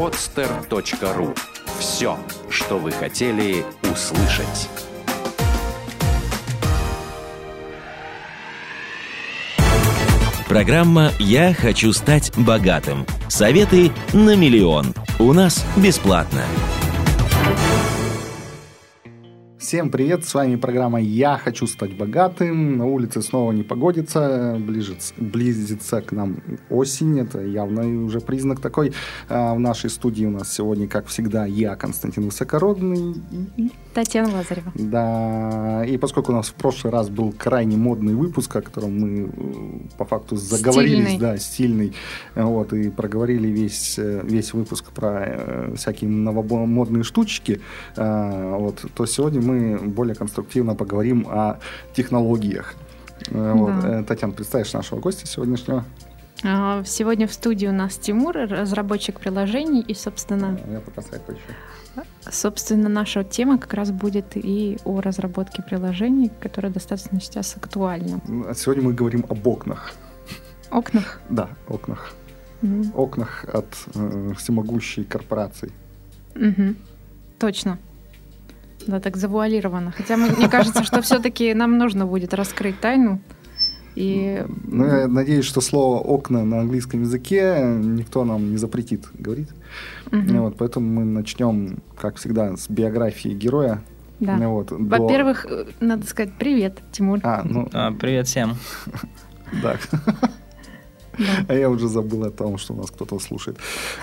podster.ru. Все, что вы хотели услышать. Программа «Я хочу стать богатым». Советы на миллион. У нас бесплатно. Всем привет, с вами программа «Я хочу стать богатым». На улице снова не погодится, ближется, близится к нам осень, это явно уже признак такой. А в нашей студии у нас сегодня, как всегда, я, Константин Высокородный. Татьяна Лазарева. Да, и поскольку у нас в прошлый раз был крайне модный выпуск, о котором мы э, по факту заговорились, стильный. да, стильный, вот, и проговорили весь, э, весь выпуск про э, всякие новомодные штучки, вот, то сегодня мы более конструктивно поговорим о технологиях. Э, вот. Да. Э, Татьяна, представишь нашего гостя сегодняшнего? А, сегодня в студии у нас Тимур, разработчик приложений, и, собственно... Я пока хочу. Собственно, наша тема как раз будет и о разработке приложений, которая достаточно сейчас актуальна. Сегодня мы говорим об окнах. Окнах? Да, окнах. Mm-hmm. Окнах от э, всемогущей корпорации. Угу. Точно. Да, так завуалировано. Хотя мне кажется, что все-таки нам нужно будет раскрыть тайну. И... Ну, я надеюсь, что слово окна на английском языке никто нам не запретит говорить. Угу. Вот, поэтому мы начнем, как всегда, с биографии героя. Да. Вот, Во-первых, до... надо сказать привет, Тимур. А, ну... а, привет всем. Да. А я уже забыл о том, что нас кто-то слушает.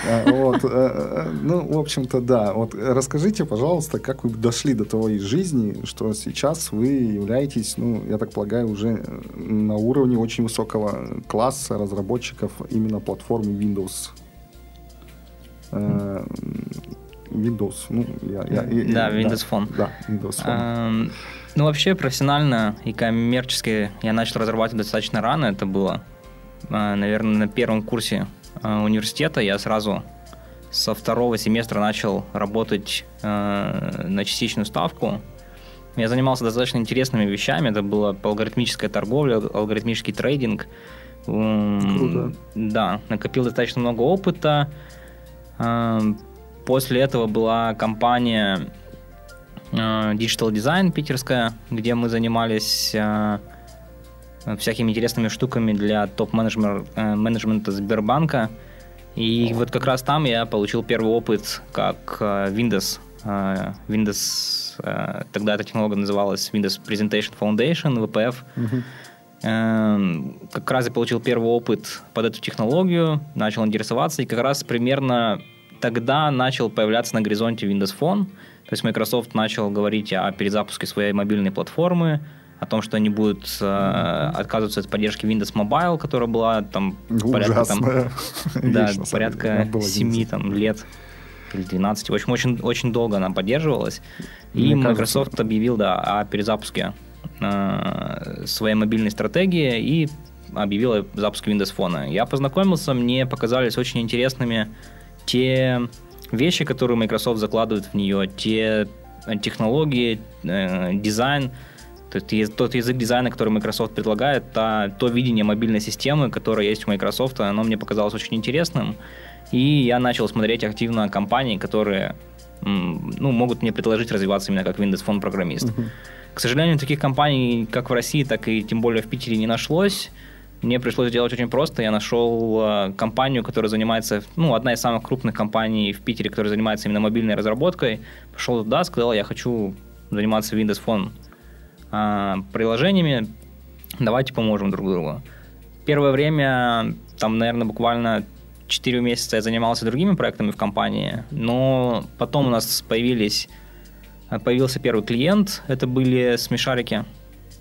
А, вот. Э, э, ну, в общем-то, да. Вот расскажите, пожалуйста, как вы дошли до той жизни, что сейчас вы являетесь, ну, я так полагаю, уже на уровне очень высокого класса разработчиков именно платформы Windows. Э, Windows. Ну, я, я, да, Windows да, Phone. Да, Windows Phone. Ну, вообще, профессионально и коммерчески я начал разрабатывать достаточно рано. Это было наверное, на первом курсе а, университета я сразу со второго семестра начал работать а, на частичную ставку. Я занимался достаточно интересными вещами. Это была алгоритмическая торговля, алгоритмический трейдинг. Круто. Да, накопил достаточно много опыта. После этого была компания Digital Design питерская, где мы занимались всякими интересными штуками для топ-менеджмента Сбербанка. И вот как раз там я получил первый опыт как э, Windows. Э, Windows, э, тогда эта технология называлась Windows Presentation Foundation, WPF. Угу. Как раз я получил первый опыт под эту технологию, начал интересоваться, и как раз примерно тогда начал появляться на горизонте Windows Phone. То есть Microsoft начал говорить о перезапуске своей мобильной платформы, о том, что они будут э, отказываться от поддержки Windows Mobile, которая была там порядка, там, да, порядка 7 там, лет или 12. В общем, очень, очень долго она поддерживалась. И Мне Microsoft кажется... объявил да, о перезапуске э, своей мобильной стратегии и объявил о запуске Windows Phone. Я познакомился, мне показались очень интересными те вещи, которые Microsoft закладывает в нее, те технологии, э, дизайн, то есть тот язык дизайна, который Microsoft предлагает, та, то видение мобильной системы, которое есть у Microsoft, оно мне показалось очень интересным. И я начал смотреть активно компании, которые ну, могут мне предложить развиваться именно как Windows Phone программист. Uh-huh. К сожалению, таких компаний, как в России, так и тем более в Питере не нашлось. Мне пришлось делать очень просто. Я нашел э, компанию, которая занимается, ну, одна из самых крупных компаний в Питере, которая занимается именно мобильной разработкой. Пошел туда, сказал, я хочу заниматься Windows Phone а, приложениями, давайте поможем друг другу. Первое время, там, наверное, буквально 4 месяца я занимался другими проектами в компании, но потом у нас появились, появился первый клиент, это были смешарики.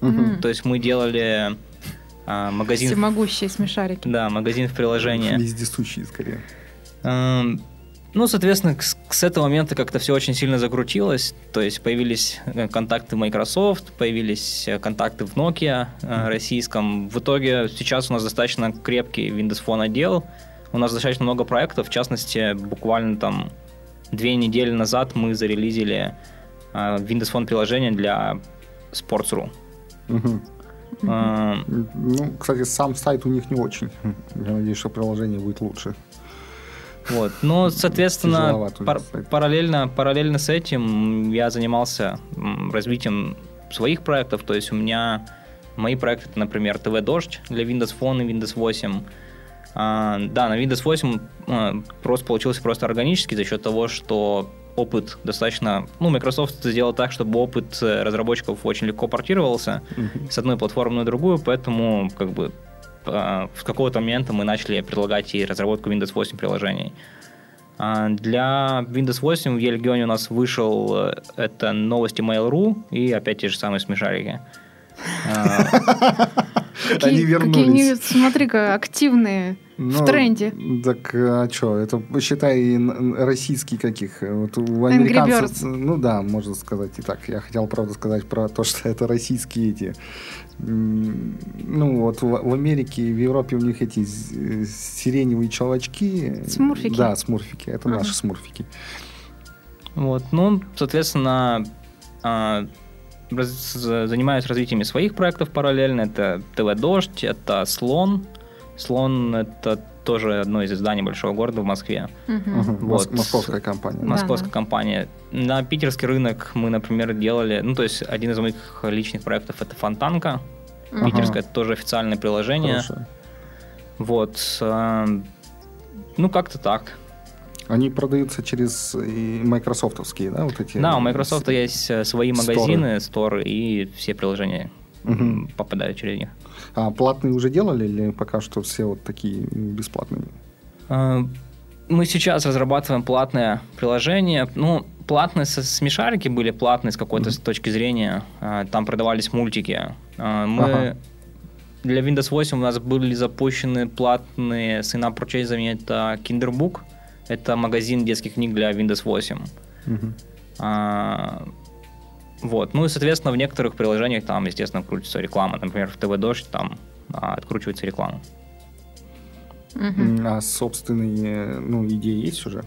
Угу. То есть мы делали а, магазин... Всемогущие смешарики. Да, магазин в приложении. Вездесущие, скорее. Ну, соответственно, с, с этого момента как-то все очень сильно закрутилось. То есть появились э, контакты в Microsoft, появились э, контакты в Nokia mm-hmm. российском. В итоге сейчас у нас достаточно крепкий Windows Phone отдел. У нас достаточно много проектов. В частности, буквально там две недели назад мы зарелизили Windows Phone приложение для Sports.ru. Mm-hmm. А, ну, кстати, сам сайт у них не очень. Я надеюсь, что приложение будет лучше. Вот. Но, соответственно, пар- параллельно, параллельно с этим я занимался развитием своих проектов. То есть у меня мои проекты, это, например, ТВ Дождь для Windows Phone и Windows 8. А, да, на Windows 8 а, просто получился просто органически за счет того, что опыт достаточно... Ну, Microsoft сделал так, чтобы опыт э, разработчиков очень легко портировался mm-hmm. с одной платформы на другую, поэтому как бы а, в какого-то момента мы начали предлагать и разработку Windows 8 приложений. А, для Windows 8 в Елегионе у нас вышел э, это новости Mail.ru и опять те же самые смешарики. Они вернулись. Смотри-ка, активные. Ну, в тренде. Так а что, это считай российский каких? Вот у американцев, ну да, можно сказать и так. Я хотел, правда, сказать про то, что это российские эти. Ну вот в, в Америке и в Европе у них эти сиреневые чувачки. Смурфики. Да, смурфики. Это ага. наши смурфики. Вот, ну, соответственно, а, занимаюсь развитием своих проектов параллельно. Это ТВ Дождь, это Слон, Слон — это тоже одно из изданий большого города в Москве. Угу. Вот. Московская компания. Московская да, компания. На питерский рынок мы, например, делали... Ну, то есть один из моих личных проектов — это Фонтанка. Угу. Питерское — это тоже официальное приложение. Хорошо. Вот. Э, ну, как-то так. Они продаются через майкрософтовские, да, вот эти? Да, у Microsoft есть э, свои магазины, сторы, и все приложения угу. попадают через них. А платные уже делали или пока что все вот такие бесплатные? А, мы сейчас разрабатываем платное приложение. Ну, платные смешарики были платные с какой-то mm-hmm. точки зрения. А, там продавались мультики. А, мы ага. для Windows 8 у нас были запущены платные с инап-пурчейзами. Это Kinderbook. Это магазин детских книг для Windows 8. Mm-hmm. Вот. Ну и, соответственно, в некоторых приложениях там, естественно, крутится реклама. Например, в ТВ Дождь там а, откручивается реклама. Uh-huh. А собственные ну, идеи есть уже?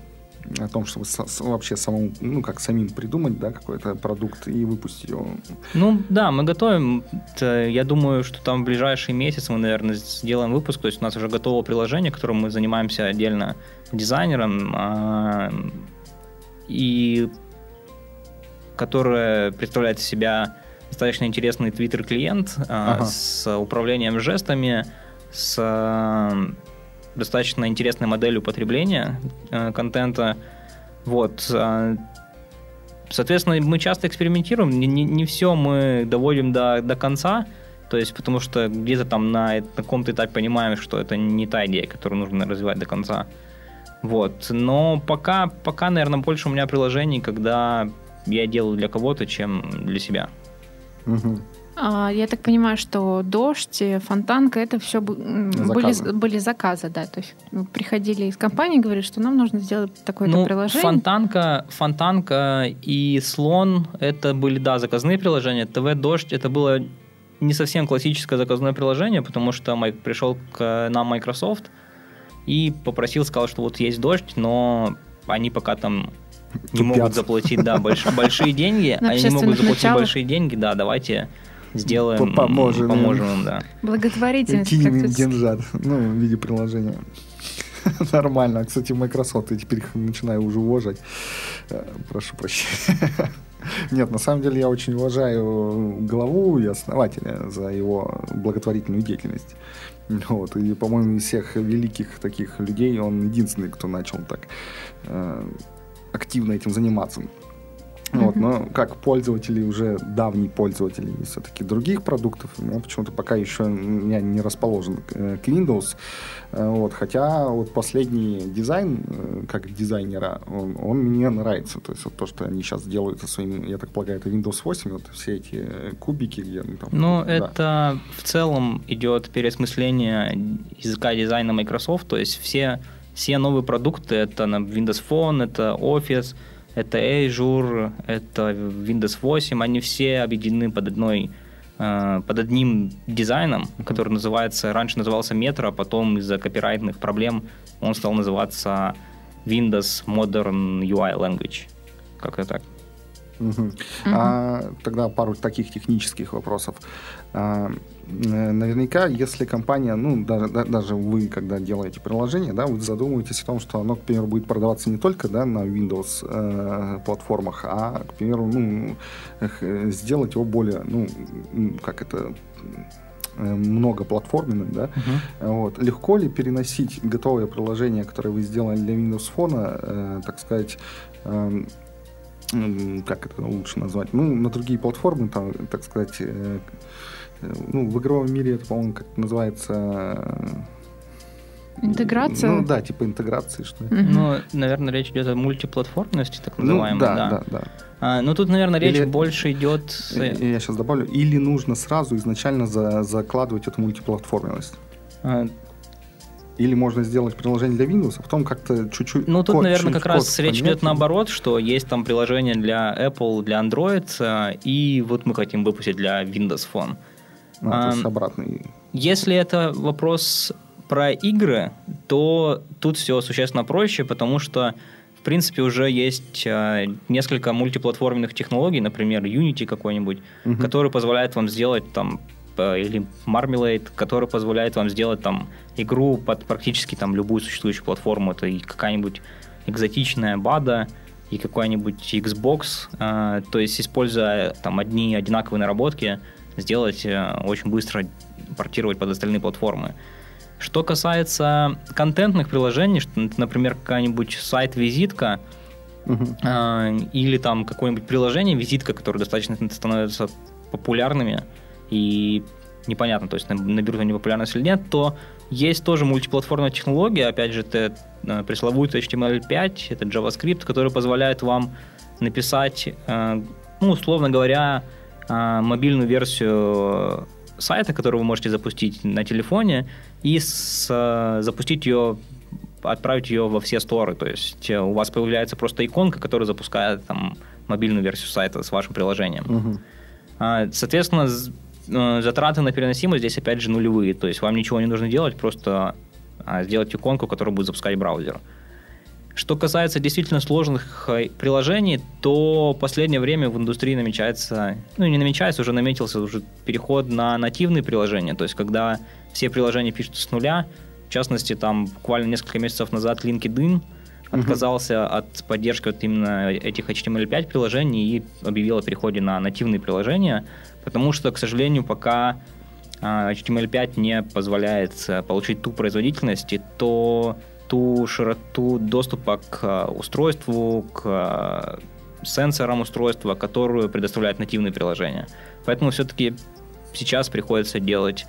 О том, чтобы вообще самому, ну, как самим придумать, да, какой-то продукт и выпустить его? Ну, да, мы готовим. Я думаю, что там в ближайший месяц мы, наверное, сделаем выпуск. То есть у нас уже готово приложение, которым мы занимаемся отдельно дизайнером. А, и которая представляет из себя достаточно интересный Twitter-клиент а, ага. с управлением жестами, с а, достаточно интересной моделью потребления а, контента. Вот. Соответственно, мы часто экспериментируем, не, не, не все мы доводим до, до конца, то есть потому что где-то там на, на каком-то этапе понимаем, что это не та идея, которую нужно развивать до конца. Вот. Но пока, пока, наверное, больше у меня приложений, когда я делаю для кого-то, чем для себя. Угу. А, я так понимаю, что дождь, фонтанка, это все были, были заказы, да. То есть приходили из компании, говорили, что нам нужно сделать такое-то ну, приложение. Фонтанка, фонтанка и слон это были, да, заказные приложения. ТВ Дождь это было не совсем классическое заказное приложение, потому что пришел к нам Microsoft и попросил, сказал, что вот есть дождь, но они пока там не могут заплатить, да, большие, деньги, они не могут заплатить большие деньги, да, давайте сделаем, поможем, поможем им, да. Благотворительность. Кинем им деньжат, ну, в виде приложения. Нормально. Кстати, Microsoft, я теперь их начинаю уже уважать. Э, прошу прощения. Нет, на самом деле я очень уважаю главу и основателя за его благотворительную деятельность. Вот, и, по-моему, из всех великих таких людей он единственный, кто начал так э, активно этим заниматься. Вот, но как пользователи, уже давний пользователь все-таки других продуктов, я почему-то пока еще я не расположен к, к Windows. Э, вот, хотя вот последний дизайн, э, как дизайнера, он, он мне нравится. То есть вот то, что они сейчас делают со своим, я так полагаю, это Windows 8, вот все эти э, кубики, где там... Ну, да. это в целом идет переосмысление языка дизайна Microsoft, то есть все все новые продукты, это на Windows Phone, это Office, это Azure, это Windows 8, они все объединены под одной э, под одним дизайном, который называется, раньше назывался Metro, а потом из-за копирайтных проблем он стал называться Windows Modern UI Language. Как это так? Угу. Угу. А, тогда пару таких технических вопросов. А, наверняка, если компания, ну, даже, даже вы, когда делаете приложение, да, вы задумываетесь о том, что оно, к примеру, будет продаваться не только да, на Windows э, платформах, а, к примеру, ну, сделать его более, ну, как это э, многоплатформенным, да, uh-huh. вот. Легко ли переносить готовое приложение, которое вы сделали для Windows Phone, э, так сказать, э, как это лучше назвать, ну, на другие платформы, там, так сказать, э, ну, в игровом мире это, по-моему, как называется... Э, Интеграция? Ну, да, типа интеграции, что ли. Ну, наверное, речь идет о мультиплатформенности, так называемой, ну, да. Да, да, да. А, ну, тут, наверное, речь или, больше идет... Я сейчас добавлю. Или нужно сразу изначально за, закладывать эту мультиплатформенность? А, или можно сделать приложение для Windows, а потом как-то чуть-чуть... Ну, тут, код, наверное, как раз речь идет наоборот, что есть там приложение для Apple, для Android, э, и вот мы хотим выпустить для Windows Phone. Ну, а, то есть обратный. Если это вопрос про игры, то тут все существенно проще, потому что в принципе, уже есть э, несколько мультиплатформенных технологий, например, Unity какой-нибудь, угу. который позволяет вам сделать там или Marmalade, который позволяет вам сделать там игру под практически там любую существующую платформу. Это и какая-нибудь экзотичная бада, и какой-нибудь Xbox. Э, то есть, используя там одни одинаковые наработки, сделать э, очень быстро, портировать под остальные платформы. Что касается контентных приложений, что, например, какая-нибудь сайт-визитка uh-huh. э, или там какое-нибудь приложение визитка, которые достаточно становятся популярными и непонятно, то есть наберут они популярность или нет, то есть тоже мультиплатформная технология, опять же, это э, пресловутый HTML5, это JavaScript, который позволяет вам написать, э, ну, условно говоря, а, мобильную версию сайта, которую вы можете запустить на телефоне, и с, запустить ее отправить ее во все сторы. То есть э, у вас появляется просто иконка, которая запускает там, мобильную версию сайта с вашим приложением. Угу. Соответственно, э, затраты на переносимость здесь опять же нулевые. То есть вам ничего не нужно делать, просто а, сделать иконку, которая будет запускать браузер. Что касается действительно сложных э, приложений, то в последнее время в индустрии намечается, ну не намечается, уже наметился уже переход на нативные приложения, то есть когда все приложения пишутся с нуля, в частности, там буквально несколько месяцев назад LinkedIn отказался uh-huh. от поддержки вот именно этих HTML5 приложений и объявил о переходе на нативные приложения, потому что, к сожалению, пока а, HTML5 не позволяет э, получить ту производительность и то ту широту доступа к э, устройству, к э, сенсорам устройства, которую предоставляют нативные приложения. Поэтому все-таки сейчас приходится делать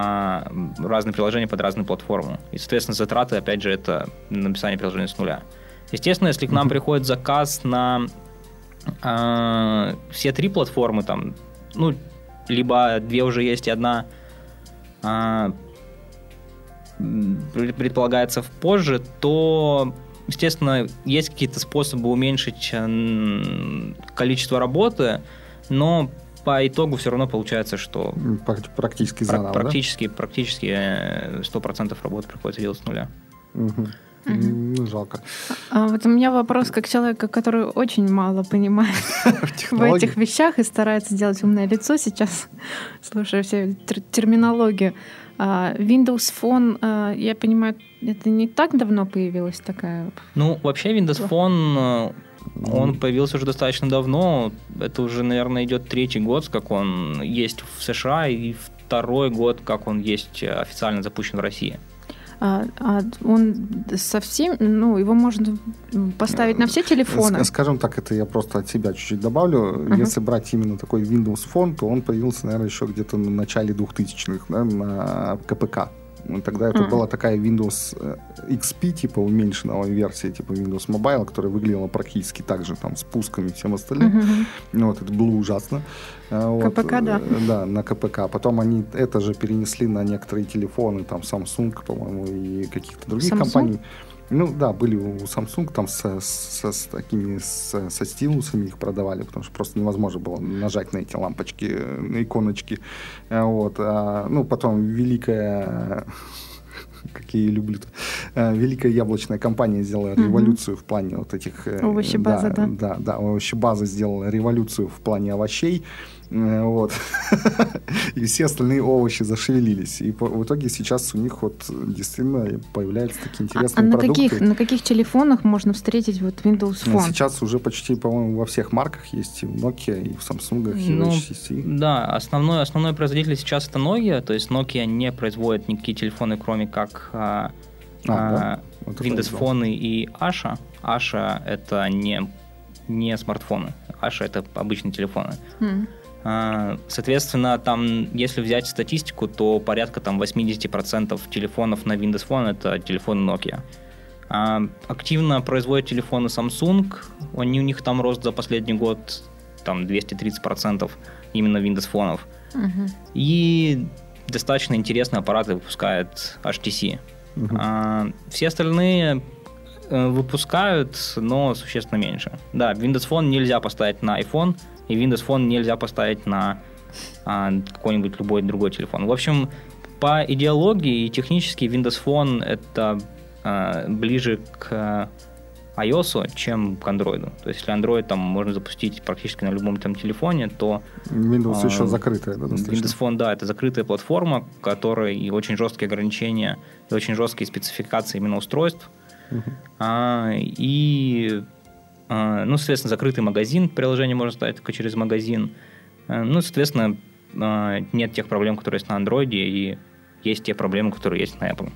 а, разные приложения под разную платформу. И, соответственно, затраты, опять же, это написание приложения с нуля. Естественно, если к нам приходит заказ на а, все три платформы, там, ну, либо две уже есть и одна а, предполагается в позже, то, естественно, есть какие-то способы уменьшить количество работы, но по итогу все равно получается, что практически заново, практически, да? практически 100% работы приходится делать с нуля. Угу. Ну, жалко. А, вот у меня вопрос как человека, который очень мало понимает в этих вещах и старается сделать умное лицо сейчас, слушая все терминологию. А, Windows Phone, а, я понимаю, это не так давно появилась такая? Ну, вообще Windows Phone, э, он появился уже достаточно давно. Это уже, наверное, идет третий год, как он есть в США, и второй год, как он есть официально запущен в России. А, а он совсем, ну, его можно поставить на все телефоны. Скажем так, это я просто от себя чуть-чуть добавлю. Uh-huh. Если брать именно такой Windows Phone, то он появился, наверное, еще где-то на начале 2000-х да, на КПК. Тогда это mm. была такая Windows э, XP, типа уменьшенного версия, типа Windows Mobile, которая выглядела практически так же, там, с пусками и всем остальным. Mm-hmm. Ну, вот, это было ужасно. А, вот, КПК, да. Э, да, на КПК. Потом они это же перенесли на некоторые телефоны, там, Samsung, по-моему, и каких-то других Samsung? компаний. Ну да, были у Samsung там со, со, с такими со, со стилусами их продавали, потому что просто невозможно было нажать на эти лампочки, на иконочки. Вот. А, ну, потом великая как я люблю. Э, великая яблочная компания сделала угу. революцию в плане вот этих... Э, овощебаза, да? Да, да, да овощебаза сделала революцию в плане овощей. Э, вот. и все остальные овощи зашевелились. И в итоге сейчас у них вот действительно появляются такие интересные а, а на продукты. Каких, на каких телефонах можно встретить вот Windows Phone? Сейчас уже почти, по-моему, во всех марках есть и в Nokia, и в Samsung, и ну, в HTC. Да, основной, основной производитель сейчас это Nokia, то есть Nokia не производит никакие телефоны, кроме как а, а, а, вот Windows Phone и Asha. Asha это не, не смартфоны. Asha это обычные телефоны. Mm. Соответственно, там, если взять статистику, то порядка там 80% телефонов на Windows Phone это телефоны Nokia. Активно производят телефоны Samsung, они, у них там рост за последний год там 230% именно Windows Phone. Угу. И достаточно интересные аппараты выпускает HTC. Угу. А, все остальные э, выпускают, но существенно меньше. Да, Windows Phone нельзя поставить на iPhone, и Windows Phone нельзя поставить на а, какой-нибудь любой другой телефон. В общем, по идеологии и технически Windows Phone это а, ближе к iOS, чем к Android. То есть, если Android там можно запустить практически на любом там телефоне, то... Windows а, еще закрытая, да, достаточно? Windows Phone, да, это закрытая платформа, которая и очень жесткие ограничения, и очень жесткие спецификации именно устройств. Uh-huh. А, и ну, соответственно, закрытый магазин, приложение можно ставить только через магазин. А, ну, соответственно, а, нет тех проблем, которые есть на Android, и есть те проблемы, которые есть на Apple.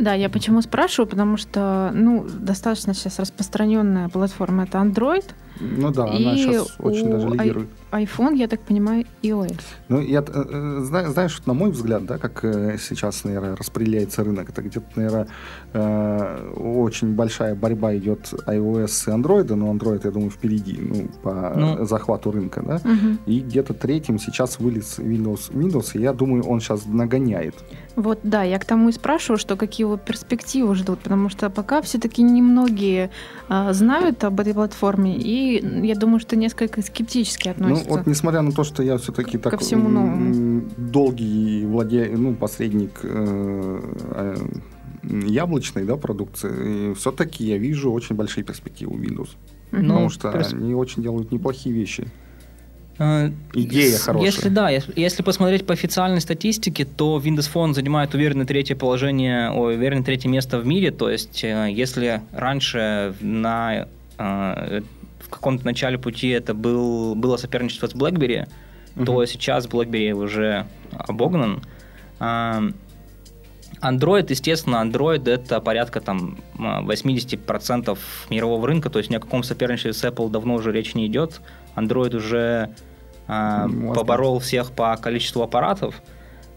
Да, я почему спрашиваю, потому что, ну, достаточно сейчас распространенная платформа это Android. Ну да, она сейчас очень даже лидирует iPhone, я так понимаю, iOS. Ну, я, э, э, знаешь, на мой взгляд, да, как э, сейчас, наверное, распределяется рынок, это где-то, наверное, очень большая борьба идет iOS и Android, но Android, я думаю, впереди, ну, по ну. захвату рынка, да, угу. и где-то третьим сейчас вылез Windows, Windows, и я думаю, он сейчас нагоняет. Вот, да, я к тому и спрашиваю, что какие его перспективы ждут, потому что пока все-таки немногие а, знают об этой платформе, и я думаю, что несколько скептически относятся. Ну, ну, вот несмотря на то, что я все-таки так всему новому. долгий владе... ну, посредник э, э, яблочной да, продукции, все-таки я вижу очень большие перспективы Windows. Ну, потому что персп... они очень делают неплохие вещи. Э, Идея хорошая. Если да, если, если посмотреть по официальной статистике, то Windows Phone занимает уверенное третье положение, ой, уверенное третье место в мире. То есть, э, если раньше на в каком-то начале пути это был, было соперничество с BlackBerry, uh-huh. то сейчас BlackBerry уже обогнан. Android, естественно, Android это порядка там 80% мирового рынка, то есть ни о каком соперничестве с Apple давно уже речь не идет. Android уже э, поборол всех по количеству аппаратов.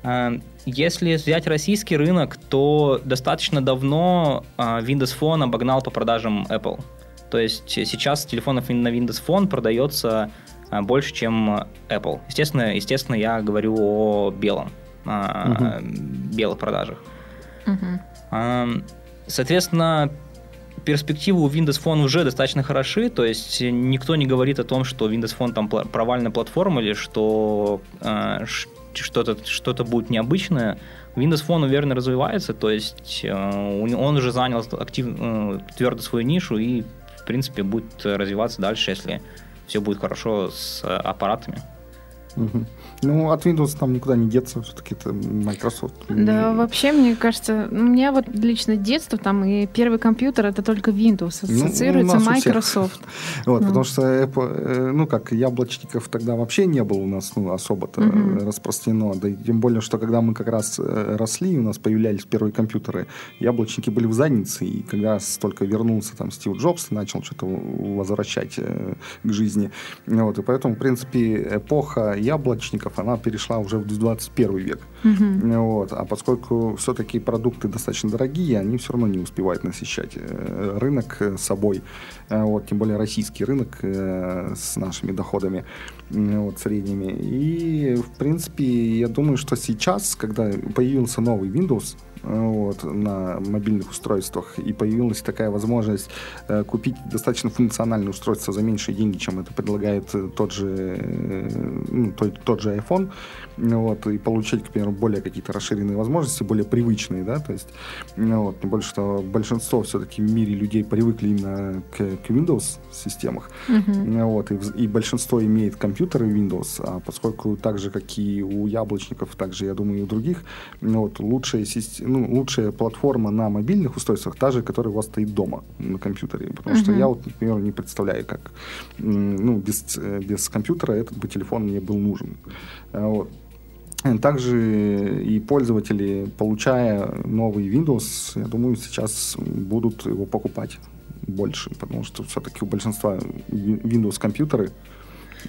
Э, если взять российский рынок, то достаточно давно э, Windows Phone обогнал по продажам Apple. То есть сейчас телефонов на Windows Phone продается больше, чем Apple. Естественно, естественно, я говорю о белом, uh белых продажах. uh Соответственно, перспективы у Windows Phone уже достаточно хороши, то есть никто не говорит о том, что Windows Phone там провальная платформа или что э, что-то что будет необычное. Windows Phone уверенно развивается, то есть э, он уже занял актив, э, твердо свою нишу и в принципе, будет развиваться дальше, если все будет хорошо с аппаратами. Угу. Ну, от Windows там никуда не деться, все-таки это Microsoft. Да, вообще, мне кажется, у меня вот лично детство там и первый компьютер это только Windows, ну, ассоциируется ну, Microsoft. Вот, ну. потому что, Apple, э, ну, как яблочников тогда вообще не было у нас ну, особо-то угу. распространено, да и тем более, что когда мы как раз э, росли, у нас появлялись первые компьютеры, яблочники были в заднице, и когда только вернулся там Стив Джобс, начал что-то возвращать э, к жизни, вот, и поэтому, в принципе, эпоха яблочников, она перешла уже в 21 век. Угу. Вот. А поскольку все-таки продукты достаточно дорогие, они все равно не успевают насыщать э, рынок э, собой. Э, вот, тем более российский рынок с нашими доходами вот, средними. И, в принципе, я думаю, что сейчас, когда появился новый Windows, вот, на мобильных устройствах, и появилась такая возможность э, купить достаточно функциональное устройство за меньшие деньги, чем это предлагает тот же, э, ну, тот, тот же iPhone, вот, и получить, к примеру, более какие-то расширенные возможности, более привычные, да, то есть, вот, тем более, что большинство все-таки в мире людей привыкли именно к, к Windows системах, uh-huh. вот, и, и большинство имеет компьютеры Windows, а поскольку так же, как и у яблочников, так же, я думаю, и у других, вот, лучшая, ну, лучшая платформа на мобильных устройствах та же, которая у вас стоит дома на компьютере, потому uh-huh. что я вот, например, не представляю, как, ну, без, э, без компьютера этот бы телефон мне был нужен, вот. Также и пользователи, получая новый Windows, я думаю, сейчас будут его покупать больше, потому что все-таки у большинства Windows компьютеры,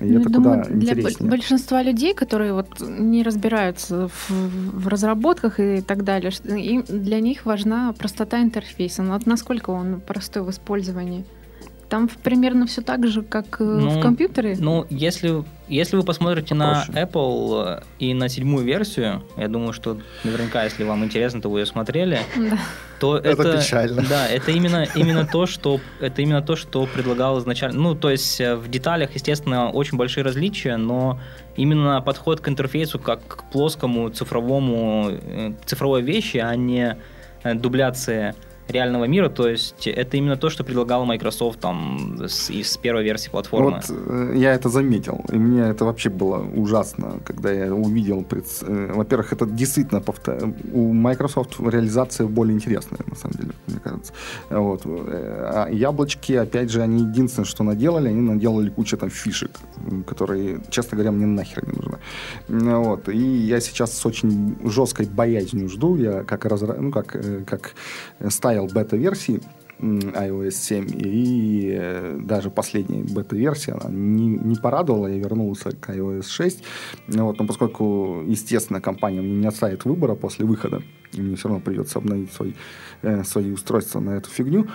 и ну, это думаю, куда для интереснее. большинства людей, которые вот не разбираются в, в разработках и так далее, им, для них важна простота интерфейса. Но вот насколько он простой в использовании? Там примерно все так же, как э, ну, в компьютере. Ну, если, если вы посмотрите на Apple э, и на седьмую версию, я думаю, что наверняка, если вам интересно, то вы ее смотрели, да. то это, это печально. Да, это именно, именно то, что это именно то, что предлагал изначально. Ну, то есть э, в деталях, естественно, очень большие различия, но именно подход к интерфейсу как к плоскому цифровому цифровой вещи, а не дубляция реального мира, то есть это именно то, что предлагал Microsoft там с, из первой версии платформы. Вот э, я это заметил, и мне это вообще было ужасно, когда я увидел, э, во-первых, это действительно повтор... у Microsoft реализация более интересная, на самом деле, мне кажется. Вот. Э, а яблочки, опять же, они единственное, что наделали, они наделали кучу там фишек, которые, честно говоря, мне нахер не нужны. Вот. И я сейчас с очень жесткой боязнью жду, я как, разра... ну, как, как ставил ставил бета-версии iOS 7, и э, даже последняя бета-версия она не, не порадовала, я вернулся к iOS 6, вот, но поскольку, естественно, компания мне не оставит выбора после выхода, и мне все равно придется обновить свой, э, свои устройства на эту фигню,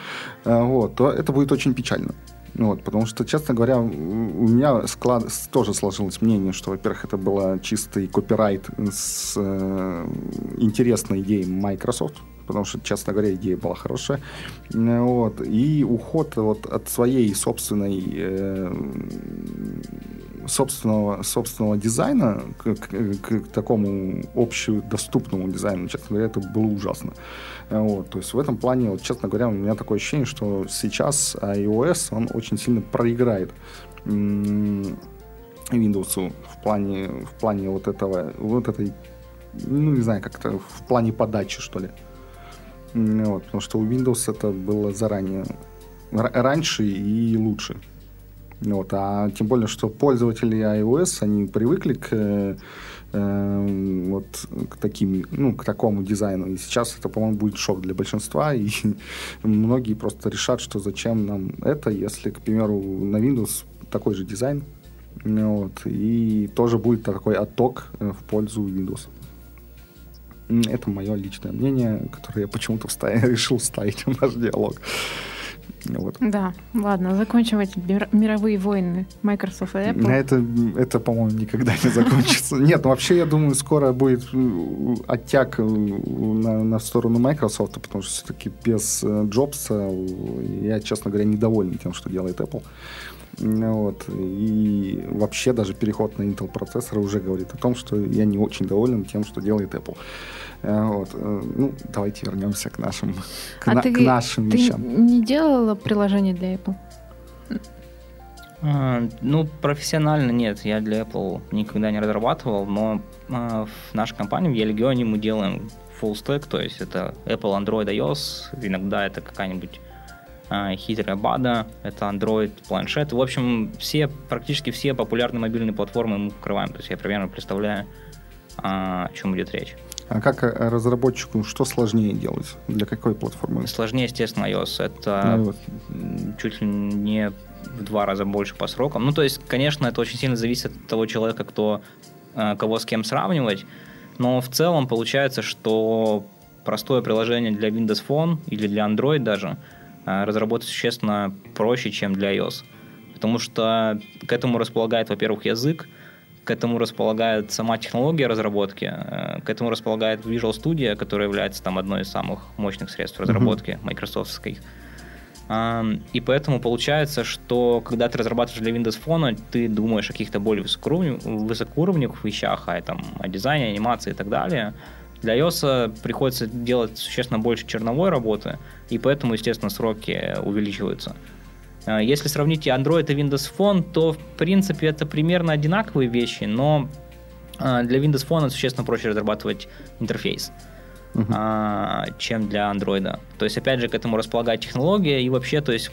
э, вот, то это будет очень печально. Вот, потому что, честно говоря, у меня склад... тоже сложилось мнение, что, во-первых, это было чистый копирайт с э, интересной идеей Microsoft, потому что, честно говоря, идея была хорошая. Вот. И уход вот от своей собственной э, собственного, собственного дизайна к, к, к такому общедоступному дизайну, честно говоря, это было ужасно. Вот, то есть в этом плане, вот, честно говоря, у меня такое ощущение, что сейчас iOS, он очень сильно проиграет Windows в плане, в плане вот этого, вот этой, ну, не знаю, как-то в плане подачи, что ли. Вот, потому что у Windows это было заранее раньше и лучше. Вот, а тем более, что пользователи iOS, они привыкли к, э, вот, к, таким, ну, к такому дизайну. И сейчас это, по-моему, будет шок для большинства. И многие просто решат, что зачем нам это, если, к примеру, на Windows такой же дизайн. Вот, и тоже будет такой отток э, в пользу Windows. Это мое личное мнение, которое я почему-то вставил, решил вставить в наш диалог. Вот. Да, ладно, закончим эти мировые войны Microsoft и Apple. На это, это, по-моему, никогда не закончится. Нет, ну, вообще, я думаю, скоро будет э, оттяг э, на, на сторону Microsoft, потому что все-таки без э, Джобса я, честно говоря, недоволен тем, что делает Apple. Вот. И вообще даже переход на Intel процессоры уже говорит о том, что я не очень доволен тем, что делает Apple. Э, вот. Э, ну, давайте вернемся к нашим, к, а на, ты, к нашим ты вещам. не делала приложение для Apple? А, ну, профессионально нет, я для Apple никогда не разрабатывал, но а, в нашей компании, в Елегионе, мы делаем full stack, то есть это Apple, Android, iOS, иногда это какая-нибудь хитрая бада, это Android, планшет. В общем, все, практически все популярные мобильные платформы мы покрываем. То есть я примерно представляю, а, о чем идет речь. А как э, разработчику что сложнее делать? Для какой платформы? Сложнее, естественно, iOS. Это iOS. чуть ли не в два раза больше по срокам. Ну, то есть, конечно, это очень сильно зависит от того человека, кто, э, кого с кем сравнивать. Но в целом получается, что простое приложение для Windows Phone или для Android даже – а, разработать существенно проще, чем для iOS. Потому что к этому располагает, во-первых, язык, к этому располагает сама технология разработки, э, к этому располагает Visual Studio, которая является там одной из самых мощных средств разработки mm-hmm. Microsoftской. И поэтому получается, что когда ты разрабатываешь для Windows Phone, ты думаешь о каких-то более высокоуровневых, вещах, о, там, о дизайне, анимации и так далее. Для iOS приходится делать существенно больше черновой работы, и поэтому, естественно, сроки увеличиваются. А, если сравнить Android и Windows Phone, то, в принципе, это примерно одинаковые вещи, но а, для Windows Phone существенно проще разрабатывать интерфейс uh-huh. чем для Android. То есть, опять же, к этому располагает технология и вообще, то есть,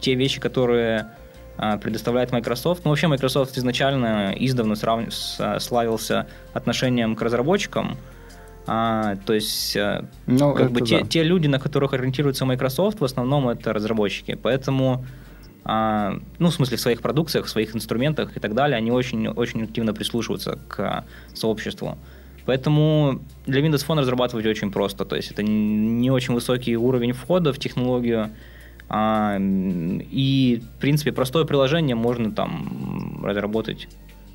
те вещи, которые предоставляет Microsoft. Ну, вообще, Microsoft изначально издавна срав... славился отношением к разработчикам. А, то есть, ну, как бы да. те, те люди, на которых ориентируется Microsoft, в основном это разработчики. Поэтому, а, ну, в смысле, в своих продукциях, в своих инструментах и так далее, они очень, очень активно прислушиваются к сообществу. Поэтому для Windows Phone разрабатывать очень просто. То есть это не очень высокий уровень входа в технологию. А, и, в принципе, простое приложение можно там разработать,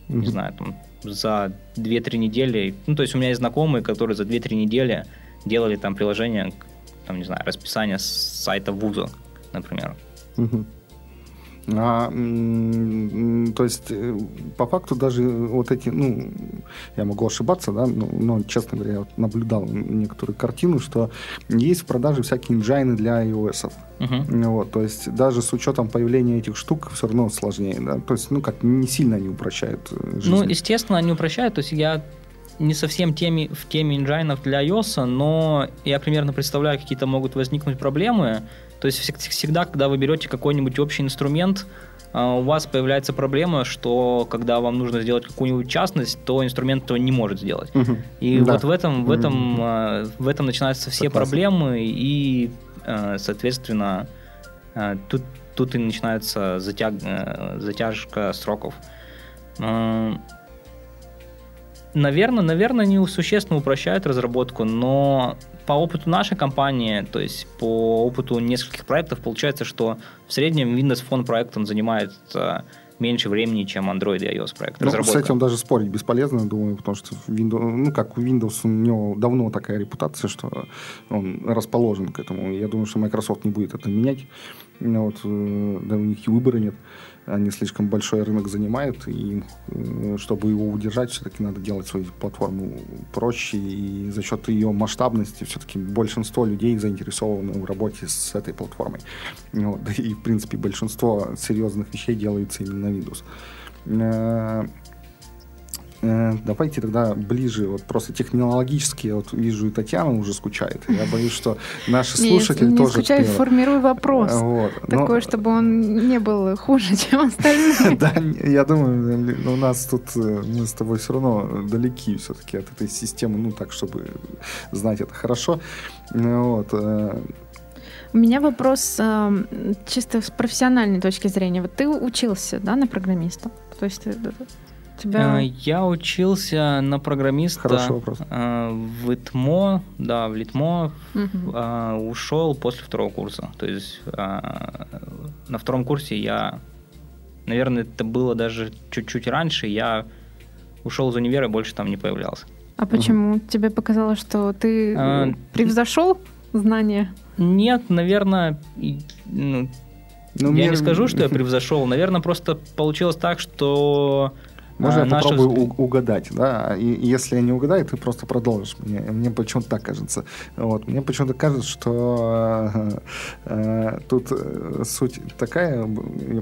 mm-hmm. не знаю, там, за 2-3 недели. Ну, то есть у меня есть знакомые, которые за 2-3 недели делали там приложение, там, не знаю, расписание сайта вуза, например. Mm-hmm. А, то есть, э, по факту даже вот эти, ну, я могу ошибаться, да, но, но честно говоря, я вот наблюдал некоторую картину, что есть в продаже всякие инжайны для iOS. Uh-huh. Вот, то есть, даже с учетом появления этих штук все равно сложнее, да, то есть, ну, как не сильно они упрощают э, жизнь. Ну, естественно, они упрощают, то есть, я не совсем теми, в теме инжайнов для iOS, но я примерно представляю, какие-то могут возникнуть проблемы. То есть всегда, когда вы берете какой-нибудь общий инструмент, а, у вас появляется проблема, что когда вам нужно сделать какую-нибудь частность, то инструмент этого не может сделать. Угу. И да. вот в этом, в этом, угу. в этом начинаются все Согласен. проблемы, и, а, соответственно, тут, тут и начинается затяг, затяжка сроков. Наверное, наверное, не существенно упрощают разработку, но по опыту нашей компании, то есть по опыту нескольких проектов, получается, что в среднем Windows Phone проект он занимает э, меньше времени, чем Android и iOS проект. Ну, с этим даже спорить бесполезно, думаю, потому что Windows, ну, как у Windows, у него давно такая репутация, что он расположен к этому. Я думаю, что Microsoft не будет это менять. Вот, э, да, у них и выбора нет они слишком большой рынок занимают, и э, чтобы его удержать, все-таки надо делать свою платформу проще, и за счет ее масштабности все-таки большинство людей заинтересованы в работе с этой платформой. Вот, и, в принципе, большинство серьезных вещей делается именно на Windows. Э, Э, давайте тогда ближе, вот просто технологически, я вот вижу, и Татьяна уже скучает. Я боюсь, что наши слушатели не, не тоже... скучай, формируй вопрос. Вот. Такой, Но... чтобы он не был хуже, чем остальные. Да, я думаю, у нас тут, э, мы с тобой все равно далеки все-таки от этой системы, ну так, чтобы знать это хорошо. Вот. Э. У меня вопрос чисто с профессиональной точки зрения. Вот ты учился, да, на программиста? То есть тебя? Э, я учился на программиста Хороший вопрос. Э, в ИТМО, да, в ЛИТМО угу. ушел после второго курса. То есть на втором курсе я, наверное, это было даже чуть-чуть раньше, я ушел из универа и больше там не появлялся. А почему? Угу. Тебе показалось, что ты а, превзошел знания? Нет, наверное, ну, ну, я мне... не скажу, что я превзошел. Наверное, просто получилось так, что можно а, я попробую взгляд... угадать, да? И если я не угадаю, ты просто продолжишь. Мне, мне почему-то так кажется. Вот. Мне почему-то кажется, что э, э, тут э, суть такая,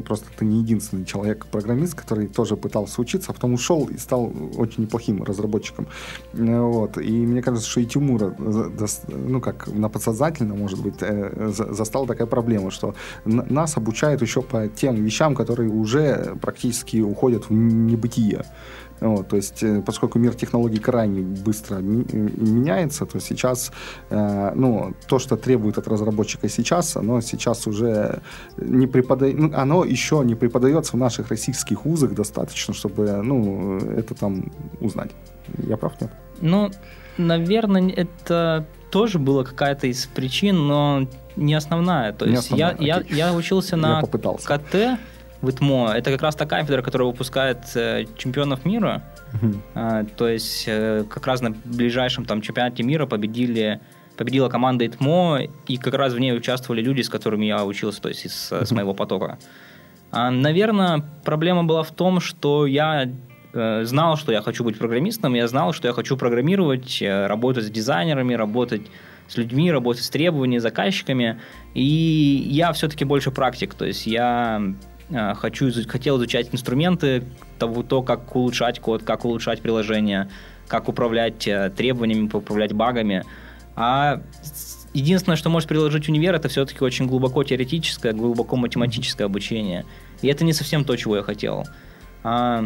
просто ты не единственный человек-программист, который тоже пытался учиться, а потом ушел и стал очень неплохим разработчиком. Вот. И мне кажется, что и Тимура, ну как, на подсознательно, может быть, э, застала такая проблема, что нас обучают еще по тем вещам, которые уже практически уходят в небытие другие. Вот, то есть, э, поскольку мир технологий крайне быстро меняется, то сейчас, э, ну, то, что требует от разработчика сейчас, оно сейчас уже не преподает, ну, оно еще не преподается в наших российских вузах достаточно, чтобы, ну, это там узнать. Я прав, нет? Ну, наверное, это тоже была какая-то из причин, но не основная. То не есть основная. Я, я, я учился на я КТ, в ИТМО, это как раз та кафедра, которая выпускает э, чемпионов мира. Uh-huh. то есть э, как раз на ближайшем там чемпионате мира победили победила команда ИТМО, и как раз в ней участвовали люди, с которыми я учился, то есть из, uh-huh. с моего потока. А, наверное, проблема была в том, что я э, знал, что я хочу быть программистом, я знал, что я хочу программировать, э, работать с дизайнерами, работать с людьми, работать с требованиями, заказчиками. И я все-таки больше практик, то есть я э, хочу, хотел изучать инструменты, того, то, как улучшать код, как улучшать приложение, как управлять э, требованиями, управлять багами. А единственное, что может приложить универ, это все-таки очень глубоко теоретическое, глубоко математическое обучение. И это не совсем то, чего я хотел. А,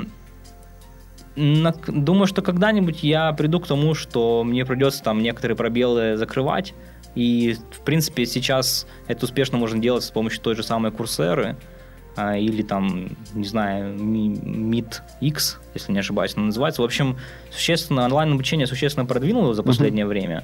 на, думаю, что когда-нибудь я приду к тому, что мне придется там некоторые пробелы закрывать. И, в принципе, сейчас это успешно можно делать с помощью той же самой курсеры а, или там, не знаю, Meet X, если не ошибаюсь, она называется. В общем, существенно онлайн-обучение существенно продвинуло за последнее uh-huh. время.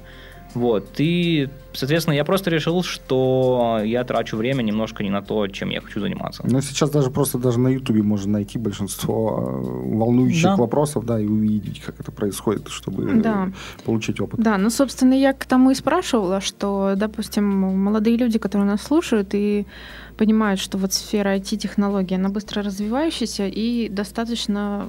Вот, и, соответственно, я просто решил, что я трачу время немножко не на то, чем я хочу заниматься. Ну, сейчас даже просто даже на Ютубе можно найти большинство э, волнующих да. вопросов, да, и увидеть, как это происходит, чтобы да. получить опыт. Да, ну, собственно, я к тому и спрашивала, что, допустим, молодые люди, которые нас слушают и понимают, что вот сфера IT-технологий, она быстро развивающаяся и достаточно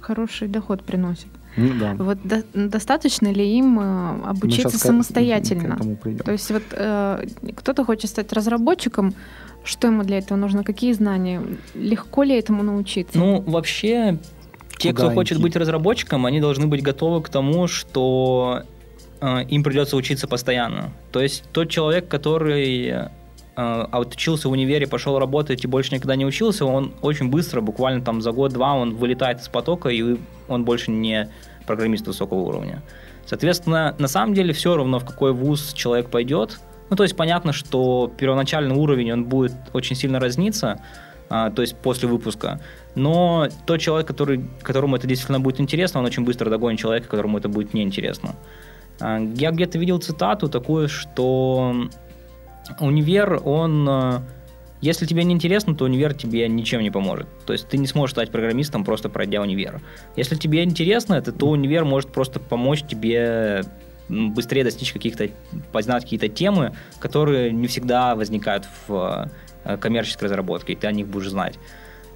хороший доход приносит. Ну, да. Вот до, достаточно ли им э, обучиться самостоятельно? То есть вот э, кто-то хочет стать разработчиком, что ему для этого нужно? Какие знания? Легко ли этому научиться? Ну, вообще, те, Куда кто идти? хочет быть разработчиком, они должны быть готовы к тому, что э, им придется учиться постоянно. То есть тот человек, который а отучился в универе, пошел работать и больше никогда не учился, он очень быстро, буквально там за год-два, он вылетает из потока, и он больше не программист высокого уровня. Соответственно, на самом деле все равно, в какой вуз человек пойдет. Ну, то есть понятно, что первоначальный уровень, он будет очень сильно разниться, а, то есть после выпуска. Но тот человек, который, которому это действительно будет интересно, он очень быстро догонит человека, которому это будет неинтересно. А, я где-то видел цитату такую, что универ, он... Э, если тебе не интересно, то универ тебе ничем не поможет. То есть ты не сможешь стать программистом, просто пройдя универ. Если тебе интересно это, то универ может просто помочь тебе быстрее достичь каких-то, познать какие-то темы, которые не всегда возникают в э, коммерческой разработке, и ты о них будешь знать.